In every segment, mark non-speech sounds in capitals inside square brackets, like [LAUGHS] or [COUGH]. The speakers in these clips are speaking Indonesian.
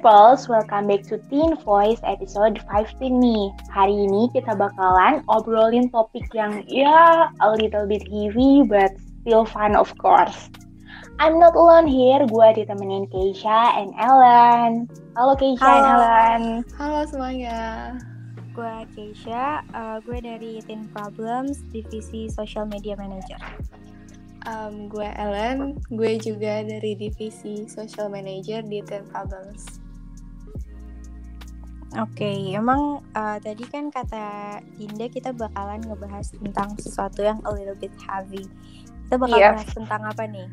Hi Pulse, welcome back to Teen Voice episode 15 nih. Hari ini kita bakalan obrolin topik yang ya a little bit heavy but still fun of course. I'm not alone here, gue ditemenin Keisha and Ellen. Halo Keisha Halo. and Ellen. Halo semuanya. Gue Keisha, uh, gue dari Teen Problems, Divisi Social Media Manager. Um, gue Ellen, gue juga dari divisi Social Manager di Ten Problems. Oke, emang uh, tadi kan kata Dinda kita bakalan ngebahas tentang sesuatu yang a little bit heavy. Kita bakal Iya. bahas tentang apa nih?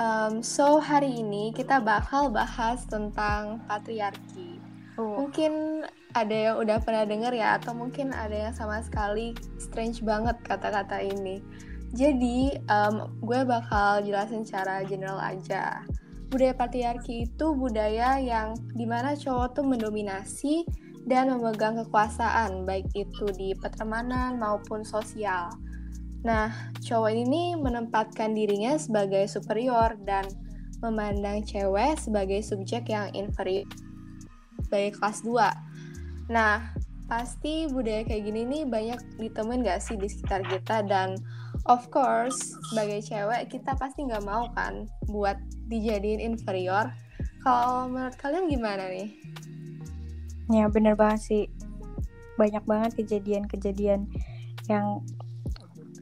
Um, so hari ini kita bakal bahas tentang patriarki. Oh, Mungkin ada yang udah pernah denger ya, atau mungkin ada yang sama sekali strange banget kata-kata ini. Jadi, um, gue bakal jelasin secara general aja. Budaya patriarki itu budaya yang di mana cowok tuh mendominasi dan memegang kekuasaan, baik itu di pertemanan maupun sosial. Nah, cowok ini menempatkan dirinya sebagai superior dan memandang cewek sebagai subjek yang inferior sebagai kelas 2. Nah, pasti budaya kayak gini nih banyak ditemuin gak sih di sekitar kita dan of course sebagai cewek kita pasti nggak mau kan buat dijadiin inferior. Kalau menurut kalian gimana nih? ya bener banget sih. Banyak banget kejadian-kejadian yang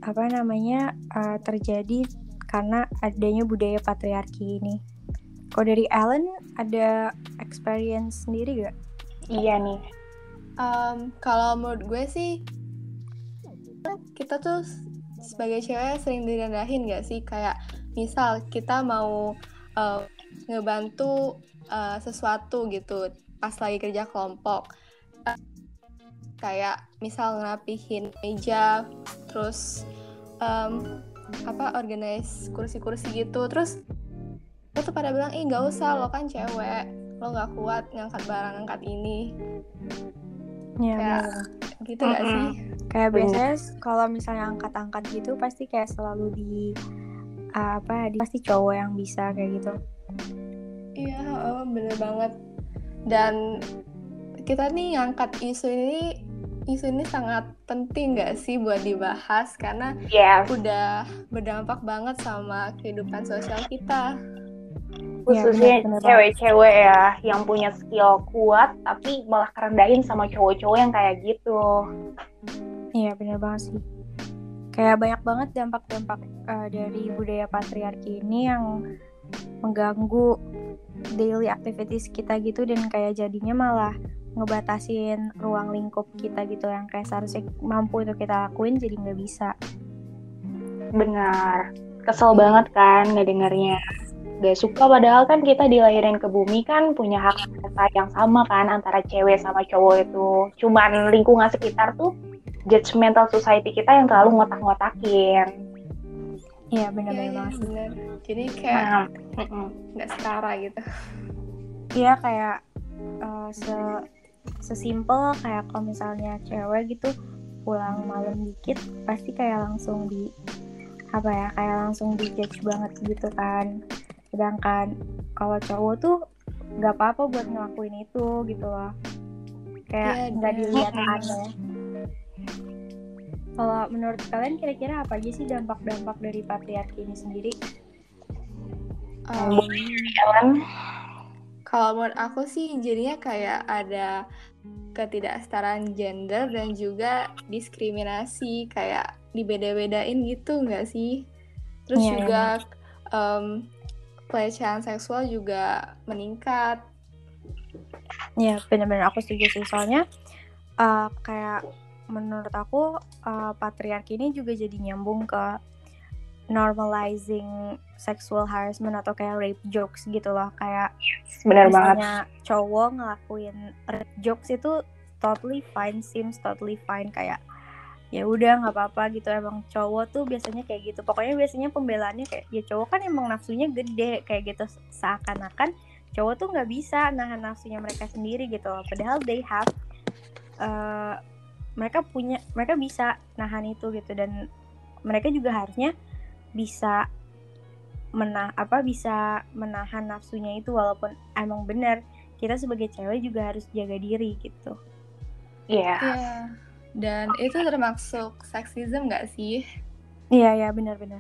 apa namanya uh, terjadi karena adanya budaya patriarki ini. Kalau dari Ellen ada experience sendiri gak? Iya nih. Um, kalau menurut gue sih kita tuh sebagai cewek sering direndahin gak sih? Kayak misal kita mau uh, ngebantu uh, sesuatu gitu pas lagi kerja kelompok. Uh, kayak misal ngerapihin meja terus um, apa organize kursi-kursi gitu. Terus lo tuh pada bilang ih nggak usah lo kan cewek lo nggak kuat ngangkat barang angkat ini Ya, Kayak- bener. gitu gak Mm-mm. sih Kayak biasanya kalau misalnya angkat-angkat gitu pasti kayak selalu di uh, apa di, pasti cowok yang bisa kayak gitu. Iya, oh, bener banget. Dan kita nih ngangkat isu ini, isu ini sangat penting gak sih buat dibahas karena Yes. udah berdampak banget sama kehidupan sosial kita. Iya, Khususnya cewek-cewek ya yang punya skill kuat tapi malah kerendahin sama cowok-cowok yang kayak gitu. Iya bener banget sih. Kayak banyak banget dampak-dampak uh, dari budaya patriarki ini yang mengganggu daily activities kita gitu dan kayak jadinya malah ngebatasin ruang lingkup kita gitu yang kayak seharusnya mampu itu kita lakuin jadi nggak bisa. Benar. Kesel banget kan ngedengarnya. Gak suka padahal kan kita dilahirin ke bumi kan punya hak kata yang sama kan antara cewek sama cowok itu. Cuman lingkungan sekitar tuh judgmental society kita yang terlalu ngotak-ngotakin. Iya Iya, iya, banget. sih. bener. Jadi kayak Nah, nggak setara gitu. Iya kayak uh, se sesimpel kayak kalau misalnya cewek gitu pulang malam dikit pasti kayak langsung di apa ya kayak langsung di judge banget gitu kan sedangkan kalau cowok tuh nggak apa-apa buat ngelakuin itu gitu loh. Kayak Iya, nggak iya. dilihat aneh. Kalau menurut kalian kira-kira apa aja sih dampak-dampak dari patriarki ini sendiri? Um, Ellen, Kalau menurut aku sih jadinya kayak ada ketidaksetaraan gender dan juga diskriminasi kayak dibeda-bedain gitu nggak sih? Terus Iya, juga em, pelecehan seksual juga meningkat. Ya benar-benar aku setuju sih soalnya uh, kayak menurut aku uh, patriarki ini juga jadi nyambung ke normalizing sexual harassment atau kayak rape jokes gitu loh kayak benar banget. cowok ngelakuin rape jokes itu totally fine seems totally fine kayak ya udah nggak apa-apa gitu. Emang cowok tuh biasanya kayak gitu. Pokoknya biasanya pembelaannya kayak ya cowok kan emang nafsunya gede kayak gitu. Seakan-akan cowok tuh nggak bisa nahan nafsunya mereka sendiri gitu padahal they have uh, mereka punya mereka bisa nahan itu gitu. Dan mereka juga harusnya bisa menah apa bisa menahan nafsunya itu walaupun emang benar. Kita sebagai cewek juga harus jaga diri gitu. Iya. Iya. Dan itu termasuk seksisme nggak sih? iya iya benar-benar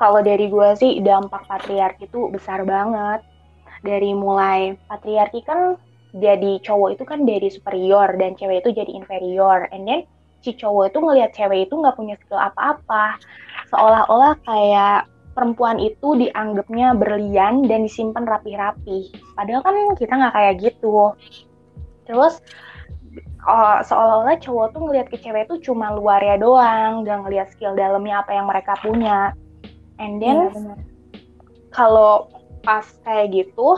Kalau dari gue sih dampak patriarki itu besar banget. Dari mulai patriarki kan jadi cowok itu kan dari superior dan cewek itu jadi inferior. And then si cowok itu ngelihat cewek itu nggak punya skill apa-apa. Seolah-olah kayak perempuan itu dianggapnya berlian dan disimpan rapi-rapi. Padahal kan kita nggak kayak gitu. Terus oh, seolah-olah cowok tuh ngelihat ke cewek itu cuma luarnya doang, nggak ngelihat skill dalamnya apa yang mereka punya. And then Iya, benar kalau pas kayak gitu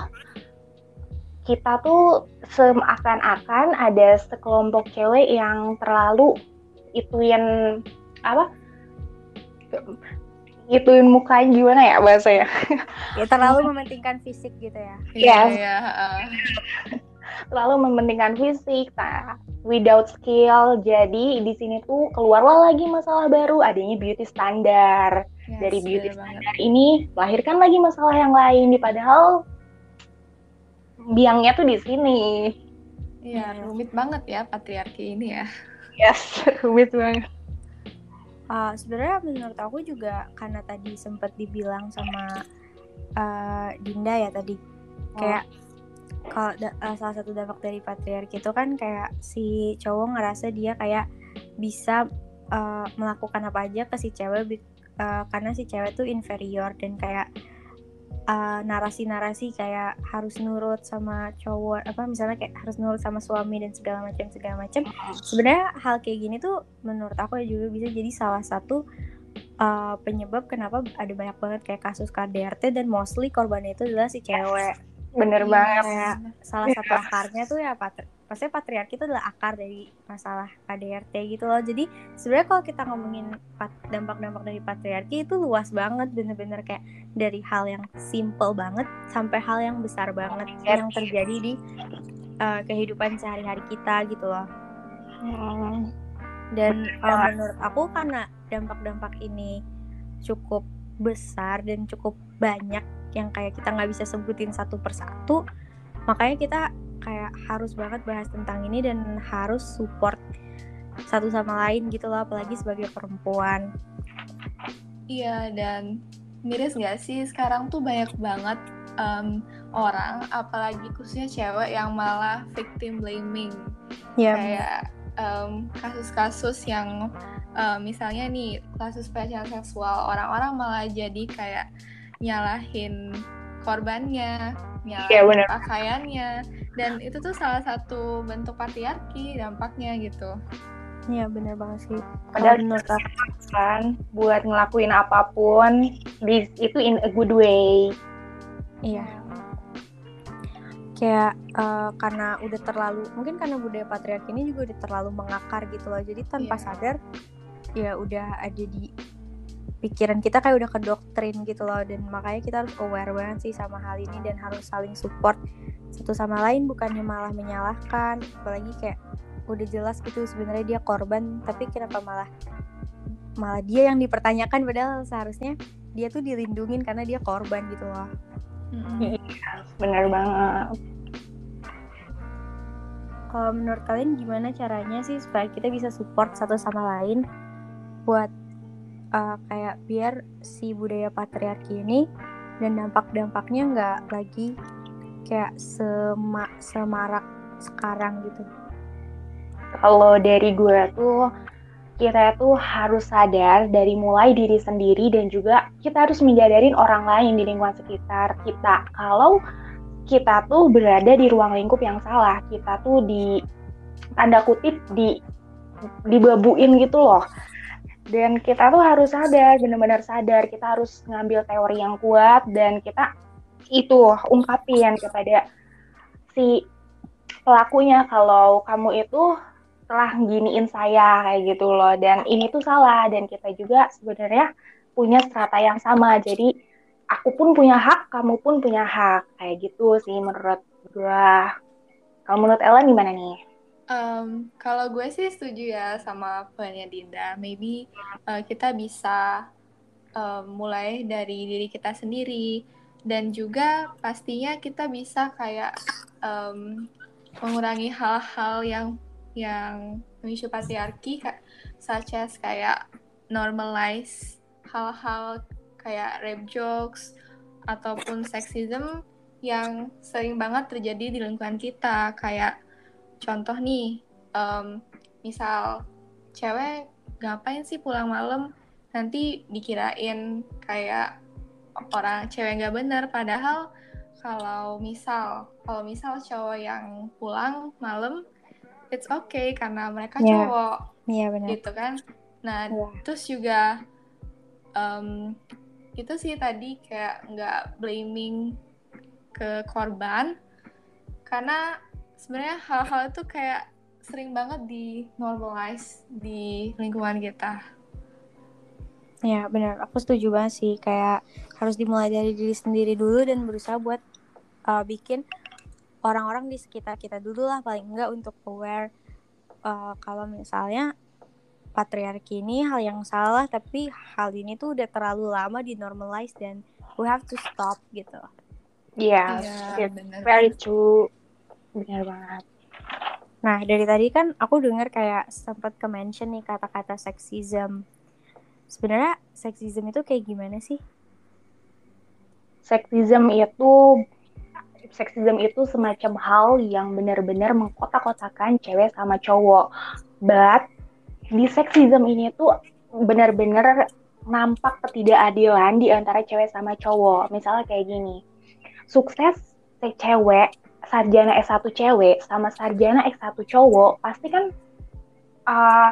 kita tuh seakan-akan ada sekelompok cewek yang terlalu ituin apa ituin mukanya gimana ya bahasanya ya terlalu mementingkan fisik gitu ya Iya, Yes. iya, heeh. Terlalu mementingkan fisik nah without skill. Jadi di sini tuh keluarlah lagi masalah baru adanya beauty standar. Yes, dari beauty banget. standar ini melahirkan lagi masalah yang lain. Padahal biangnya tuh di sini. Iya, rumit banget ya patriarki ini ya. yes [LAUGHS] rumit banget. Uh, sebenarnya menurut aku juga karena tadi sempat dibilang sama uh, Dinda ya tadi kayak kalau da- uh, salah satu dampak dari patriarki itu kan kayak si cowok ngerasa dia kayak bisa uh, melakukan apa aja ke si cewek uh, karena si cewek tuh inferior dan kayak narasi-narasi kayak harus nurut sama cowok apa misalnya kayak harus nurut sama suami dan segala macam segala macam. Sebenarnya hal kayak gini tuh menurut aku juga bisa jadi salah satu uh, penyebab kenapa ada banyak banget kayak kasus KDRT dan mostly korbannya itu adalah si cewek bener Iya, banget. kayak salah satu akarnya tuh ya patri pasti patriarki itu adalah akar dari masalah KDRT gitu loh. Jadi sebenarnya kalau kita ngomongin dampak-dampak dari patriarki itu luas banget bener-bener kayak dari hal yang simple banget sampai hal yang besar banget yang terjadi di uh, kehidupan sehari-hari kita gitu loh. Hmm, dan uh, menurut aku karena dampak-dampak ini cukup besar dan cukup banyak yang kayak kita nggak bisa sebutin satu persatu makanya kita kayak harus banget bahas tentang ini dan harus support satu sama lain gitu loh apalagi sebagai perempuan. Iya, dan miris nggak sih? Sekarang tuh banyak banget em, orang, apalagi khususnya cewek yang malah victim blaming. ya Kayak kasus-kasus yang em, misalnya nih kasus pelecehan seksual, orang-orang malah jadi kayak nyalahin korbannya, nyalahin Iya, bener. pakaiannya, dan itu tuh salah satu bentuk patriarki dampaknya gitu. ya bener banget sih Padahal menurut aku kan buat ngelakuin apa pun di itu in a good way iya kayak eh, karena udah terlalu mungkin karena budaya patriarki ini juga udah terlalu mengakar gitu loh jadi tanpa Iya. sadar ya udah ada di pikiran kita kayak udah ke doktrin gitu loh. Dan makanya kita harus aware banget sih sama hal ini dan harus saling support satu sama lain. Bukannya malah menyalahkan apalagi kayak udah jelas gitu sebenarnya dia korban tapi kenapa malah malah dia yang dipertanyakan padahal seharusnya dia tuh dilindungin karena dia korban gitu loh. Mm-mm. bener banget. Kalau menurut kalian gimana caranya sih supaya kita bisa support satu sama lain buat uh, kayak biar si budaya patriarki ini dan dampak-dampaknya nggak lagi kayak sema semarak sekarang gitu. kalau dari gue tuh kita tuh harus sadar dari mulai diri sendiri dan juga kita harus menjadarin orang lain di lingkungan sekitar kita kalau kita tuh berada di ruang lingkup yang salah kita tuh di tanda kutip di dibabuin gitu loh dan kita tuh harus sadar benar-benar sadar. Kita harus ngambil teori yang kuat dan kita itu ungkapin kepada si pelakunya kalau kamu itu telah giniin saya kayak gitu loh. Dan ini tuh salah. Dan kita juga sebenarnya punya strata yang sama. Jadi aku pun punya hak kamu pun punya hak. Kayak gitu sih menurut gua. Kalau menurut Ella gimana nih Um, kalau gue sih setuju ya sama poinnya Dinda. Maybe uh, kita bisa um, mulai dari diri kita sendiri dan juga pastinya kita bisa kayak um, mengurangi hal-hal yang yang memicu patriarki such as kayak normalize hal-hal kayak rape jokes ataupun sexism yang sering banget terjadi di lingkungan kita kayak contoh nih um, misal cewek ngapain sih pulang malam nanti dikirain kayak orang cewek nggak bener padahal kalau misal kalau misal cowok yang pulang malam it's okay karena mereka yeah. cowok yeah, benar. gitu kan nah yeah. terus juga um, itu sih tadi kayak nggak blaming ke korban karena sebenarnya hal-hal itu kayak sering banget di normalize di lingkungan kita. Ya benar, aku setuju banget sih kayak harus dimulai dari diri sendiri dulu dan berusaha buat uh, bikin orang-orang di sekitar kita dulu lah paling enggak untuk aware uh, kalau misalnya patriarki ini hal yang salah tapi hal ini tuh udah terlalu lama di normalize dan we have to stop gitu. Iya, yeah, yeah, very true. Benar banget. Nah, dari tadi kan aku dengar kayak sempat ke mention nih kata-kata sexism sebenarnya seksisme itu kayak gimana sih? Seksisme itu seksisme itu semacam hal yang benar-benar mengkotak-kotakan cewek sama cowok. But di seksisme ini tuh benar-benar nampak ketidakadilan di antara cewek sama cowok. Misalnya kayak gini. Sukses cewek sarjana S1 cewek sama sarjana S1 cowok pasti kan uh,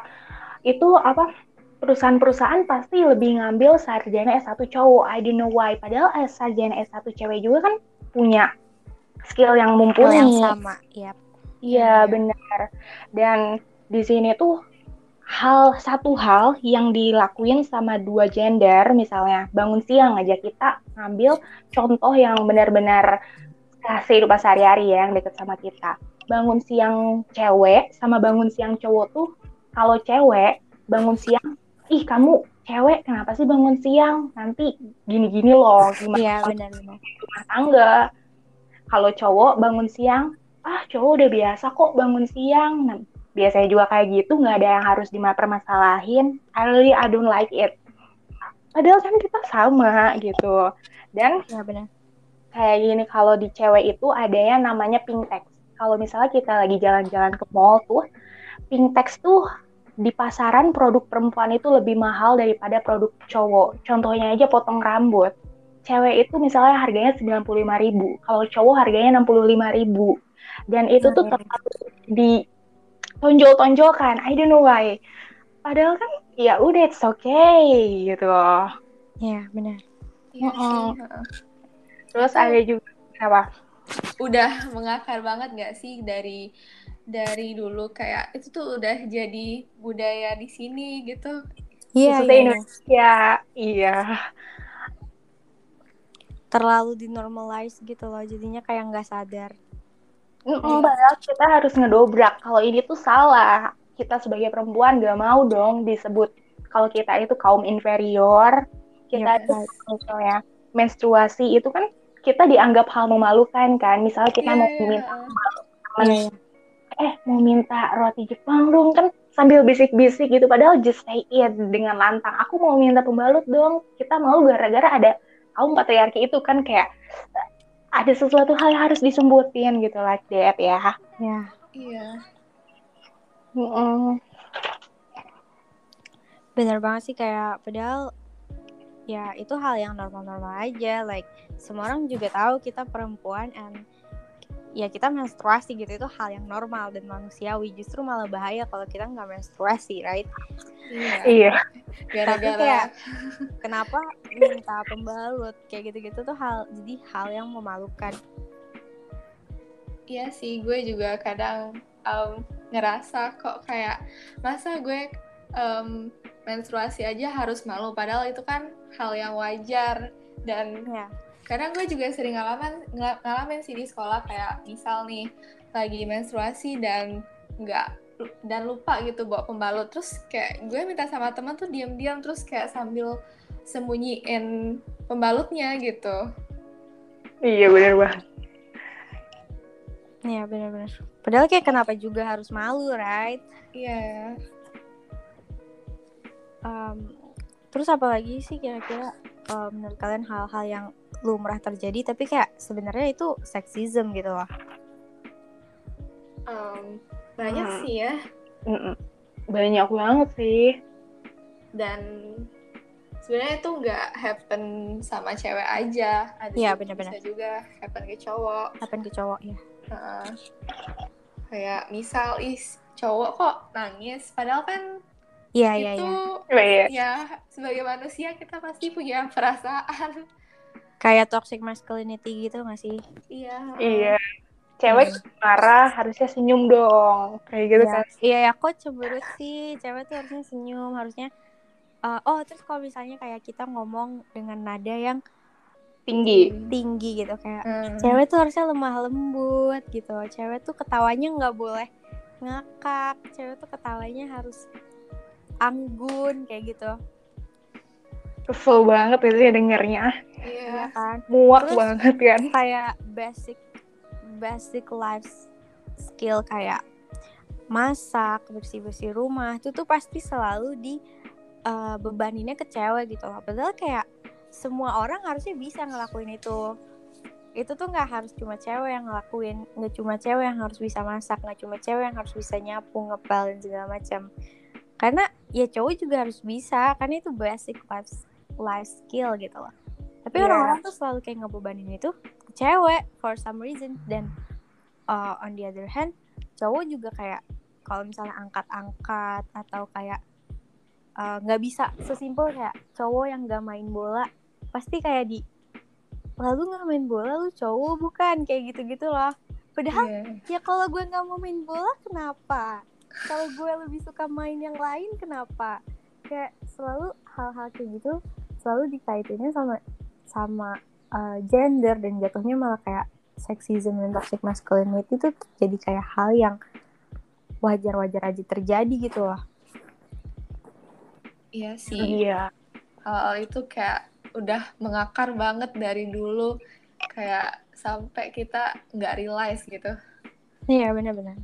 itu apa perusahaan-perusahaan pasti lebih ngambil sarjana S1 cowok. I don't know why. Padahal eh, sarjana S1 cewek juga kan punya skill yang mumpuni. Yang sama, yep. Iya, benar. Dan di sini tuh hal satu hal yang dilakuin sama dua gender misalnya bangun siang aja kita ngambil contoh yang benar-benar kehidupan sehari-hari ya yang deket sama kita. Bangun siang cewek sama bangun siang cowok tuh kalau cewek bangun siang ih kamu cewek kenapa sih bangun siang? Nanti gini-gini loh gimana? Iya benar-benar rumah tangga kalau cowok bangun siang ah cowok udah biasa kok bangun siang. Nah, biasanya juga kayak gitu nggak ada yang harus dipermasalahin. I really I don't like it. Padahal kan kita sama gitu. Dan ya benar kayak gini kalau di cewek itu ada yang namanya pink text kalau misalnya kita lagi jalan-jalan ke mall tuh pink text tuh di pasaran produk perempuan itu lebih mahal daripada produk cowok. Contohnya aja potong rambut. Cewek itu misalnya harganya 95 ribu, kalau cowok harganya 65 ribu. Dan itu tuh tetap di tonjol-tonjolkan. I don't know why. Padahal kan ya udah it's okay gitu loh. Ya, benar. Iya sih. Terus ada juga apa? Udah mengakar banget gak sih dari dari dulu kayak itu tuh udah jadi budaya di sini gitu. Iya, iya. Indonesia. Iya. Terlalu dinormalize gitu loh, jadinya kayak nggak sadar. Mm, padahal kita harus ngedobrak. Kalau ini tuh salah. Kita sebagai perempuan gak mau dong disebut kalau kita itu kaum inferior. Kita ya, itu misalnya menstruasi itu kan kita dianggap hal memalukan kan. Misalnya kita yeah, mau iya, minta yeah. Iya. Eh mau minta roti Jepang dong. Kan sambil bisik-bisik gitu. Padahal just say it dengan lantang. Aku mau minta pembalut dong. Kita mau gara-gara ada kaum patriarki itu kan kayak ada sesuatu hal yang harus disembutin gitu like that ya. Ya iya. Mm -mm. bener banget sih kayak padahal ya itu hal yang normal-normal aja like semua orang juga tahu kita perempuan and ya kita menstruasi gitu itu hal yang normal dan manusiawi. Justru malah bahaya kalau kita nggak menstruasi right? Iya, iya. gara-gara kenapa minta pembalut kayak gitu-gitu tuh hal jadi hal yang memalukan. Iya sih gue juga kadang um, ngerasa kok kayak masa gue um, menstruasi aja harus malu padahal itu kan hal yang wajar dan ya kadang gue juga sering ngalamin ng ngalamin sih di sekolah kayak misal nih lagi menstruasi dan nggak dan lupa gitu bawa pembalut terus kayak gue minta sama teman tuh diam-diam terus kayak sambil sembunyiin pembalutnya gitu Iya bener banget. Iya benar-benar. Padahal kayak kenapa juga harus malu, right? Iya. Um, terus apa lagi sih kira-kira uh, menurut kalian hal-hal yang lumrah terjadi tapi kayak sebenarnya itu sexism gitu loh. Um, banyak Hmm. sih ya. Mm-mm. Banyak banget sih. Dan sebenarnya itu nggak happen sama cewek aja. Ada Iya, juga- benar-benar. Bisa juga happen ke cowok. Apa ke cowok ya? Heeh. kayak misal is cowok kok nangis, padahal kan Iya iya itu iya. Iya. ya sebagai manusia kita pasti punya perasaan. Kayak toxic masculinity gitu gak sih? Iya. Iya. Cewek marah harusnya senyum dong. Kayak gitu Iya. kan. Iya ya kok cemberut sih. Cewek tuh harusnya senyum, harusnya uh, oh terus kalau misalnya kayak kita ngomong dengan nada yang Tinggi. tinggi gitu kayak Hmm. cewek tuh harusnya lemah lembut gitu cewek tuh ketawanya nggak boleh ngakak cewek tuh ketawanya harus anggun kayak gitu Kesel banget itu ya dengernya. Iya. ya kan Muak Terus- banget kan. kayak basic basic life skill kayak masak bersih bersih rumah itu tuh pasti selalu di uh, bebaninnya ke cewek gitu loh padahal kayak semua orang harusnya bisa ngelakuin itu itu tuh nggak harus cuma cewek yang ngelakuin nggak cuma cewek yang harus bisa masak nggak cuma cewek yang harus bisa nyapu ngepel dan segala macam karena ya cowok juga harus bisa karena itu basic life life skill gitu loh. Tapi Iya. orang-orang tuh selalu kayak ngebebanin itu ke cewek for some reason. Dan uh, on the other hand cowok juga kayak kalau misalnya angkat-angkat atau kayak uh, nggak bisa sesimpel kayak cowok yang nggak main bola pasti kayak di lalu nggak main bola lu cowok bukan? kayak gitu-gitu loh. Padahal Iya. ya kalau gue nggak mau main bola kenapa kalau gue lebih suka main yang lain kenapa kayak selalu hal-hal kayak gitu selalu dikaitinnya sama sama uh, gender dan jatuhnya malah kayak sexism dan toxic masculinity itu jadi kayak hal yang wajar-wajar aja terjadi gitu loh Iya sih. Iya. Hal itu kayak udah mengakar banget dari dulu kayak sampai kita nggak realize gitu. iya benar-benar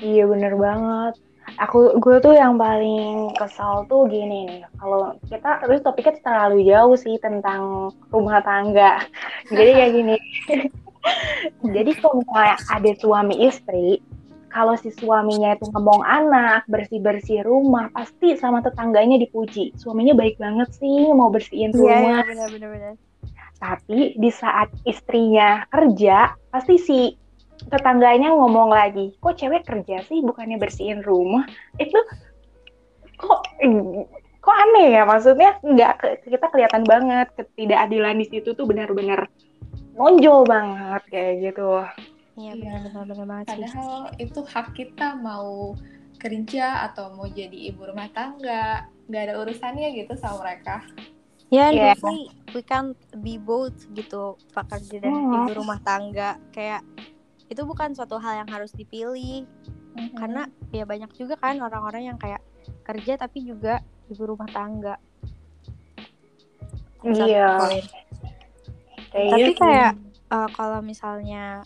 Iya bener banget. Aku gue tuh yang paling kesal tuh gini nih. Kalau kita terus topiknya terlalu jauh sih tentang rumah tangga. [LAUGHS] Jadi kayak gini. [LAUGHS] Jadi kalau misalnya ada suami istri, kalau si suaminya itu ngomong anak, bersih-bersih rumah, pasti sama tetangganya dipuji. Suaminya baik banget sih, mau bersihin iya rumah. iya benar-benar Tapi di saat istrinya kerja, pasti si tetangganya ngomong lagi, kok cewek kerja sih bukannya bersihin rumah? Itu kok kok aneh ya maksudnya nggak ke- kita kelihatan banget ketidakadilan di situ tuh benar-benar nonjol banget kayak gitu. iya benar-benar benar banget sih Padahal itu hak kita mau kerja atau mau jadi ibu rumah tangga, nggak ada urusannya gitu sama mereka. Ya, Iya. hopefully we can be both gitu, pekerja dan Hmm. ibu rumah tangga. Kayak itu bukan suatu hal yang harus dipilih, karena ya banyak juga kan orang-orang yang kayak kerja tapi juga ibu rumah tangga. Iya. Kayak Tapi gitu. kayak eh, kalau misalnya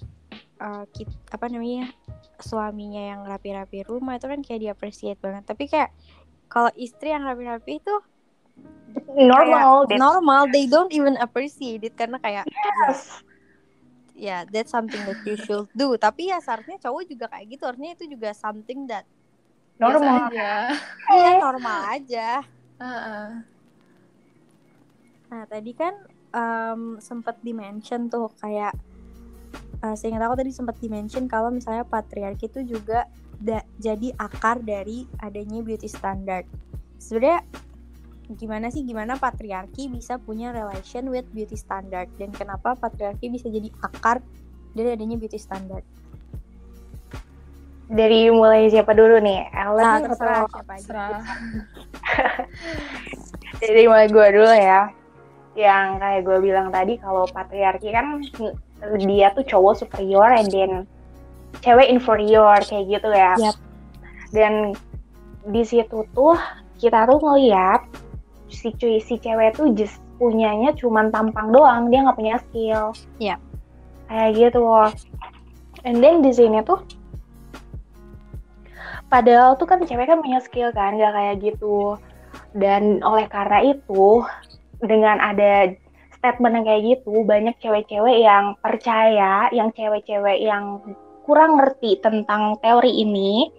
eh, kit- apa namanya suaminya yang rapi-rapi rumah itu kan kayak dia appreciate banget. Tapi kayak kalau istri yang rapi-rapi itu normal, kayak normal, they don't even appreciate it karena kayak Yes. ya that's something that you should do. Tapi ya seharusnya cowok juga kayak gitu. Harusnya itu juga something that normal. [LAUGHS] Ya normal aja. Heeh. nah tadi kan um, sempat dimention tuh kayak uh, seingat aku tadi sempat dimention kalau misalnya patriarki itu juga da- jadi akar dari adanya beauty standard. Sebenarnya gimana sih gimana patriarki bisa punya relation with beauty standard dan kenapa patriarki bisa jadi akar dari adanya beauty standard Dari mulai siapa dulu nih? Ellen nah atau- terserah siapa aja Serah. [LAUGHS] Jadi mulai gue dulu ya. Yang kayak gue bilang tadi kalau patriarki kan dia tuh cowok superior and then cewek inferior kayak gitu ya. Yap. Dan di situ tuh kita tuh ngeliat si cuy si cewek tuh just punyanya cuman tampang doang, dia nggak punya skill. Iya. Kayak gitu. And then di sini tuh padahal tuh kan cewek kan punya skill kan, nggak kayak gitu. Dan oleh karena itu dengan ada statement yang kayak gitu, banyak cewek-cewek yang percaya, yang cewek-cewek yang kurang ngerti tentang teori ini.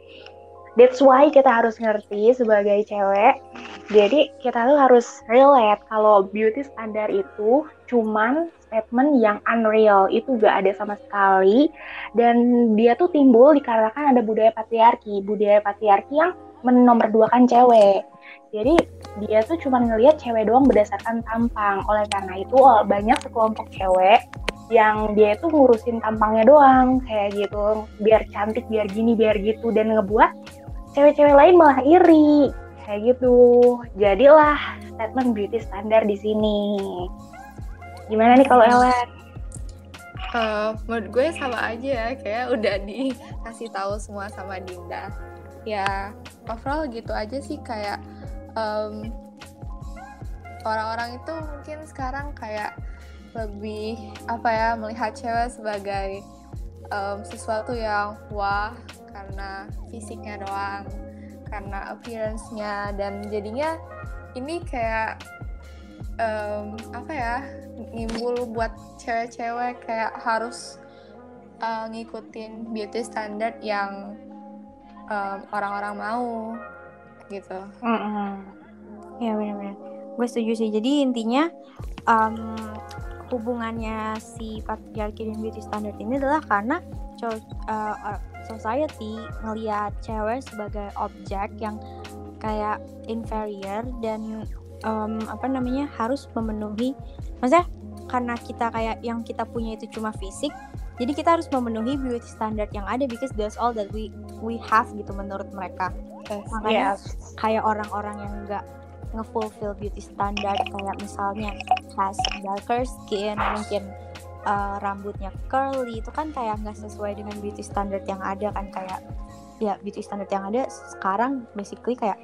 That's why kita harus ngerti sebagai cewek. Jadi kita tuh harus relate kalau beauty standar itu cuman statement yang unreal, itu gak ada sama sekali. Dan dia tuh timbul dikarenakan ada budaya patriarki, budaya patriarki yang menomorduakan cewek. Jadi dia tuh cuma ngelihat cewek doang berdasarkan tampang. Oleh karena itu banyak sekelompok cewek yang dia itu ngurusin tampangnya doang kayak gitu biar cantik biar gini biar gitu dan ngebuat cewek-cewek lain malah iri. Kayak gitu. Jadilah statement beauty standar di sini. Gimana nih kalau Ellen? Uh, menurut gue sama aja ya kayak udah dikasih tahu semua sama Dinda. Ya overall gitu aja sih kayak um, orang-orang itu mungkin sekarang kayak lebih apa ya melihat cewek sebagai um, sesuatu yang wah karena fisiknya doang karena appearance-nya dan jadinya ini kayak um, apa ya nimbul buat cewek-cewek kayak harus uh, ngikutin beauty standard yang orang-orang um, mau gitu. Mm -hmm. Ya benar-benar. Gue setuju sih. Jadi intinya um, hubungannya si patriarki dan beauty standard ini adalah karena uh, society ngelihat cewek sebagai objek yang kayak inferior dan um, apa namanya harus memenuhi maksudnya karena kita kayak yang kita punya itu cuma fisik jadi kita harus memenuhi beauty standard yang ada because that's all that we we have gitu menurut mereka yes, makanya yes. kayak orang-orang yang enggak ngefulfill beauty standard kayak misalnya has darker skin mungkin uh, rambutnya curly itu kan kayak nggak sesuai dengan beauty standard yang ada kan kayak ya beauty standard yang ada sekarang basically kayak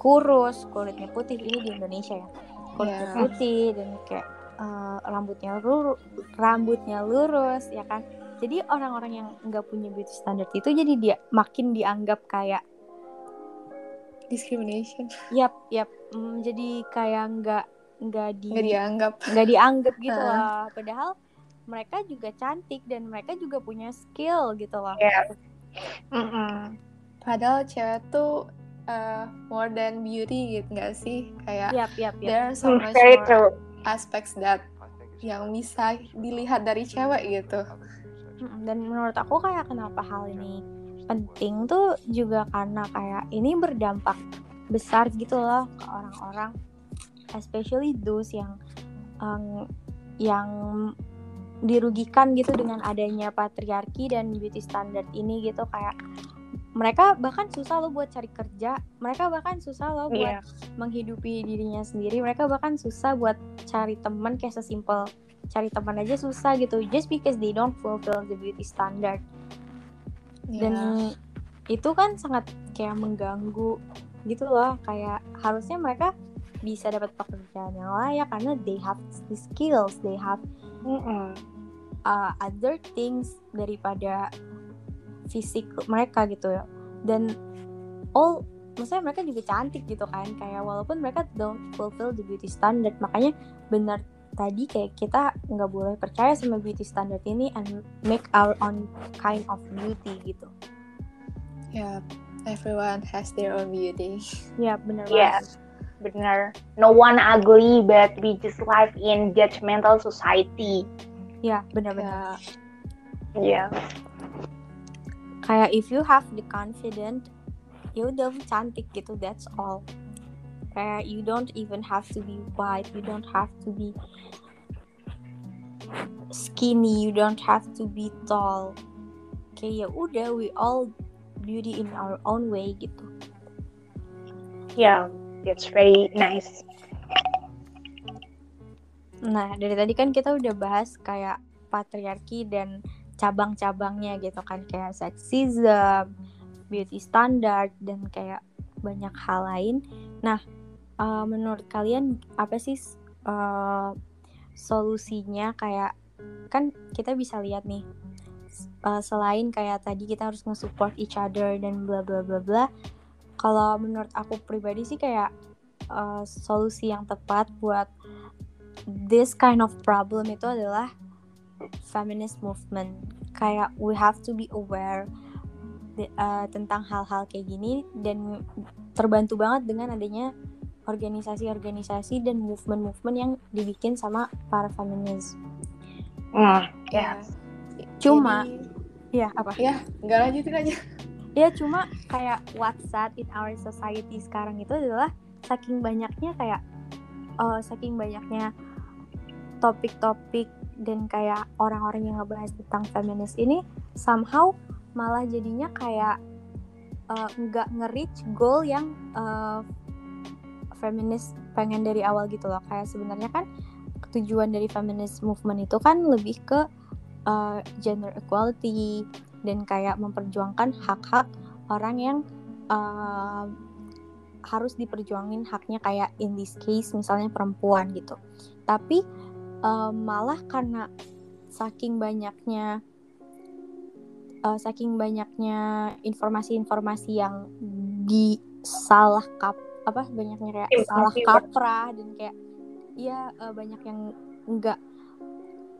kurus kulitnya putih ini di Indonesia ya kulitnya yeah. putih dan kayak uh, rambutnya lurus rambutnya lurus ya kan jadi orang-orang yang nggak punya beauty standard itu jadi dia makin dianggap kayak discrimination. Yap, yap. Mm, jadi kayak nggak nggak di nggak dianggap nggak dianggap gitu [LAUGHS] loh. Padahal mereka juga cantik dan mereka juga punya skill gitu loh. Yeah. Mm -mm. Padahal cewek tuh uh, more than beauty gitu nggak sih? Kayak yep, yep, yep. there are so much Very more true. aspects that yang bisa dilihat dari cewek gitu. Dan menurut aku kayak kenapa hal ini penting tuh juga karena kayak ini berdampak besar gitu loh ke orang-orang especially those yang um, yang dirugikan gitu dengan adanya patriarki dan beauty standard ini gitu kayak mereka bahkan susah loh buat cari kerja mereka bahkan susah loh buat yeah. menghidupi dirinya sendiri mereka bahkan susah buat cari teman kayak sesimpel cari teman aja susah gitu just because they don't fulfill the beauty standard dan yeah. itu kan sangat kayak mengganggu gitu loh kayak harusnya mereka bisa dapat pekerjaan yang layak karena they have the skills they have mm -mm. Uh, other things daripada fisik mereka gitu ya dan all maksudnya mereka juga cantik gitu kan kayak walaupun mereka don't fulfill the beauty standard makanya benar tadi kayak kita nggak boleh percaya sama beauty standard ini and make our own kind of beauty gitu. Ya, yeah, everyone has their own beauty. Ya, yeah, benar yeah. Benar. No one ugly, but we just live in judgmental society. Ya, yeah, benar-benar. Ya. Yeah. Kayak if you have the confident, ya udah cantik gitu, that's all kayak you don't even have to be white you don't have to be skinny you don't have to be tall kayak ya udah we all beauty in our own way gitu yeah that's very nice. Nah dari tadi kan kita udah bahas kayak patriarki dan cabang-cabangnya gitu kan kayak sexism beauty standard dan kayak banyak hal lain. Nah uh, menurut kalian apa sih uh, solusinya? Kayak kan kita bisa lihat nih uh, selain kayak tadi kita harus nge-support each other dan bla bla bla bla kalau menurut aku pribadi sih kayak uh, solusi yang tepat buat this kind of problem itu adalah feminist movement kayak we have to be aware de, uh, tentang hal-hal kayak gini dan terbantu banget dengan adanya organisasi-organisasi dan movement-movement yang dibikin sama para feminis. Nah, ya. Cuma, ya apa? Ya, nggak lanjutin aja. Ya cuma kayak what's sad in our society sekarang itu adalah saking banyaknya kayak uh, saking banyaknya topik-topik dan kayak orang-orang yang ngebahas tentang feminis ini somehow malah jadinya kayak uh, nggak nge-reach goal yang uh, feminis pengen dari awal gitu loh. Kayak sebenarnya kan tujuan dari feminist movement itu kan lebih ke uh, gender equality dan kayak memperjuangkan hak-hak orang yang uh, harus diperjuangin haknya kayak in this case misalnya perempuan gitu. Tapi uh, malah karena saking banyaknya uh, saking banyaknya informasi-informasi yang disalah kap apa banyaknya kayak ya, salah kaprah dan kayak ya uh, banyak yang enggak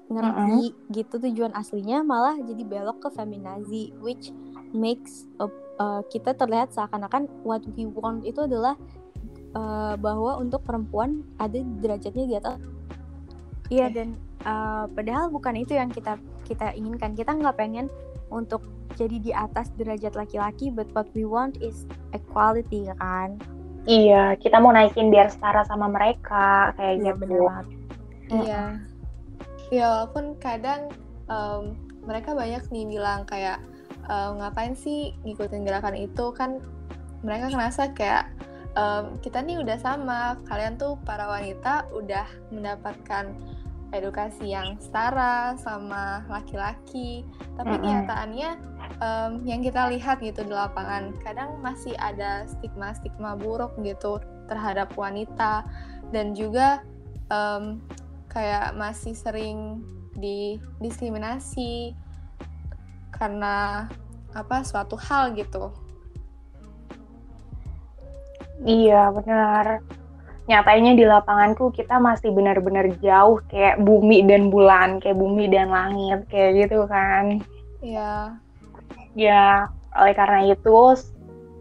ngerti mm-hmm. gitu tujuan aslinya malah jadi belok ke feminazi which makes a, uh, kita terlihat seakan-akan what we want itu adalah uh, bahwa untuk perempuan ada derajatnya di atas iya okay. dan uh, padahal bukan itu yang kita kita inginkan kita nggak pengen untuk jadi di atas derajat laki-laki but what we want is equality kan Iya, kita mau naikin biar setara sama mereka kayak iya, gitu. Bener Iya. Ya walaupun kadang um, mereka banyak nih bilang kayak um, ngapain sih ngikutin gerakan itu? Kan mereka ngerasa kayak um, kita nih udah sama, kalian tuh para wanita udah mendapatkan edukasi yang setara sama laki-laki, tapi mm -hmm. kenyataannya um, yang kita lihat gitu di lapangan kadang masih ada stigma-stigma buruk gitu terhadap wanita. Dan juga um, kayak masih sering didiskriminasi karena apa suatu hal gitu. Iya benar. Nyatanya di lapanganku kita masih benar-benar jauh kayak bumi dan bulan, kayak bumi dan langit kayak gitu kan. Iya ya oleh karena itu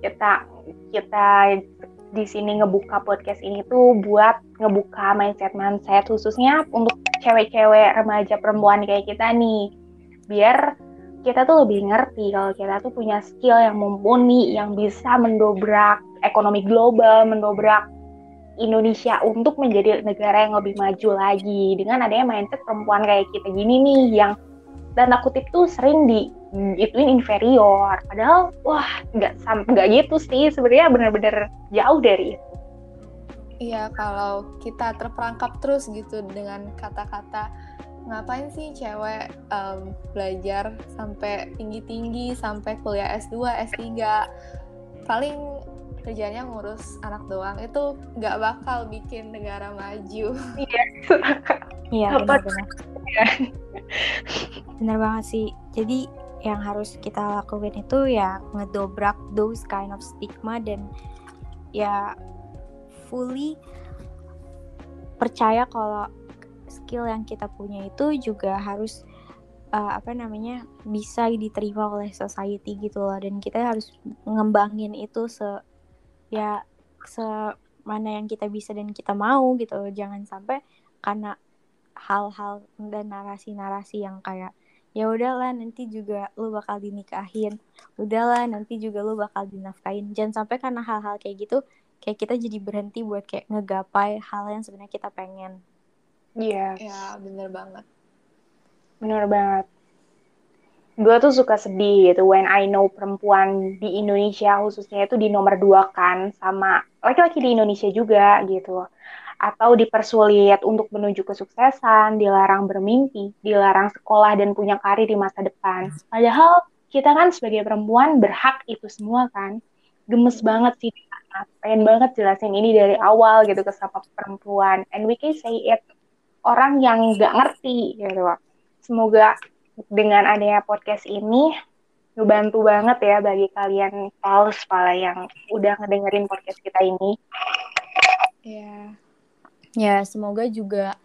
kita kita di sini ngebuka podcast ini tuh buat ngebuka mindset mindset khususnya untuk cewek-cewek remaja perempuan kayak kita nih. Biar kita tuh lebih ngerti kalau kita tuh punya skill yang mumpuni yang bisa mendobrak ekonomi global mendobrak Indonesia untuk menjadi negara yang lebih maju lagi. Dengan adanya mindset perempuan kayak kita gini nih yang tanda kutip tuh sering di ituin inferior. Padahal wah nggak nggak gitu sih. Sebenarnya benar-benar jauh dari itu. Iya kalau kita terperangkap terus gitu dengan kata-kata ngapain sih cewek um, belajar sampai tinggi-tinggi sampai kuliah S2 S3 paling kerjanya ngurus anak doang itu nggak bakal bikin negara maju. Iya iya benar-benar. benar banget sih. Jadi yang harus kita lakuin itu ya ngedobrak those kind of stigma dan ya fully percaya kalau skill yang kita punya itu juga harus uh, apa namanya bisa diterima oleh society gitu loh. Dan kita harus ngembangin itu se ya se mana yang kita bisa dan kita mau gitu. Jangan sampai karena hal-hal dan narasi-narasi yang kayak ya udahlah nanti juga lu bakal dinikahin. Udahlah nanti juga lu bakal dinafkain jangan sampai karena hal-hal kayak gitu kayak kita jadi berhenti buat kayak ngegapai hal yang sebenarnya kita pengen. Iya. Yeah. ya bener banget. Bener banget gue tuh suka sedih gitu when I know perempuan di Indonesia khususnya itu di nomor dua kan sama laki-laki di Indonesia juga gitu atau dipersulit untuk menuju kesuksesan, dilarang bermimpi, dilarang sekolah dan punya karir di masa depan. Padahal kita kan sebagai perempuan berhak itu semua kan. Gemes banget sih pengen banget jelasin ini dari awal gitu ke sama perempuan. And we can say it orang yang nggak ngerti gitu. Semoga dengan adanya podcast ini ngebantu banget ya bagi kalian pals pala yang udah ngedengerin podcast kita ini. Ya. Ya, semoga juga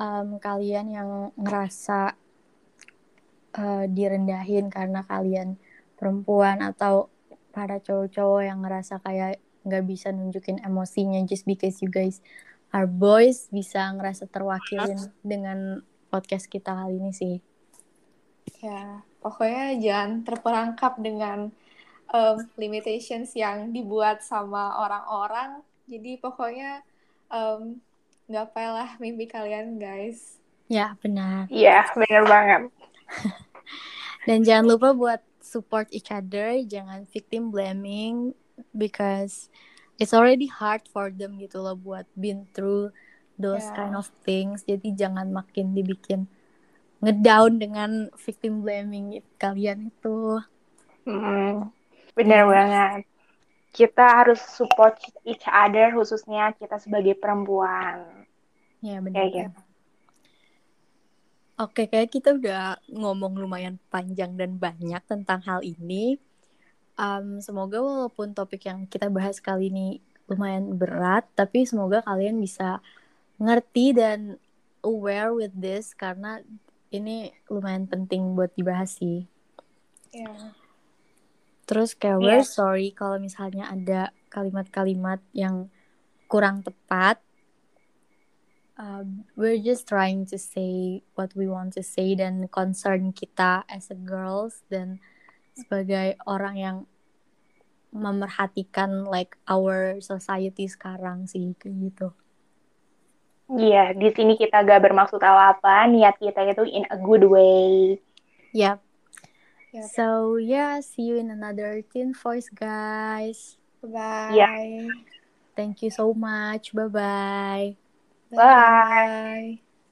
um, kalian yang ngerasa uh, direndahin karena kalian perempuan atau para cowok-cowok yang ngerasa kayak nggak bisa nunjukin emosinya just because you guys are boys bisa ngerasa terwakilin dengan podcast kita kali ini sih. Ya, pokoknya jangan terperangkap dengan um, limitations yang dibuat sama orang-orang. Jadi pokoknya um, gapailah mimpi kalian, guys. Ya, benar. Iya, benar banget. [LAUGHS] Dan jangan lupa buat support each other, jangan victim blaming because it's already hard for them gitu loh buat been through those Yeah. kind of things. Jadi jangan makin dibikin ngedown dengan victim blaming kalian itu. Hmm, benar banget. Kita harus support each other khususnya kita sebagai perempuan. Ya benar. Kayak gitu. Oke, kayak kita udah ngomong lumayan panjang dan banyak tentang hal ini. Um, semoga walaupun topik yang kita bahas kali ini lumayan berat, tapi semoga kalian bisa ngerti dan aware with this karena ini lumayan penting buat dibahas sih. Ya. Terus kayak Iya. we're sorry kalau misalnya ada kalimat-kalimat yang kurang tepat. Um, we're just trying to say what we want to say dan concern kita as a girls dan sebagai orang yang memerhatikan like our society sekarang sih kayak gitu. Iya, di sini kita gak bermaksud apa-apa, niat kita itu in a good way. Yep. Yep. So yeah, see you in another Teen Voice guys. Bye. Ya. Thank you so much. Bye bye. Bye. Bye.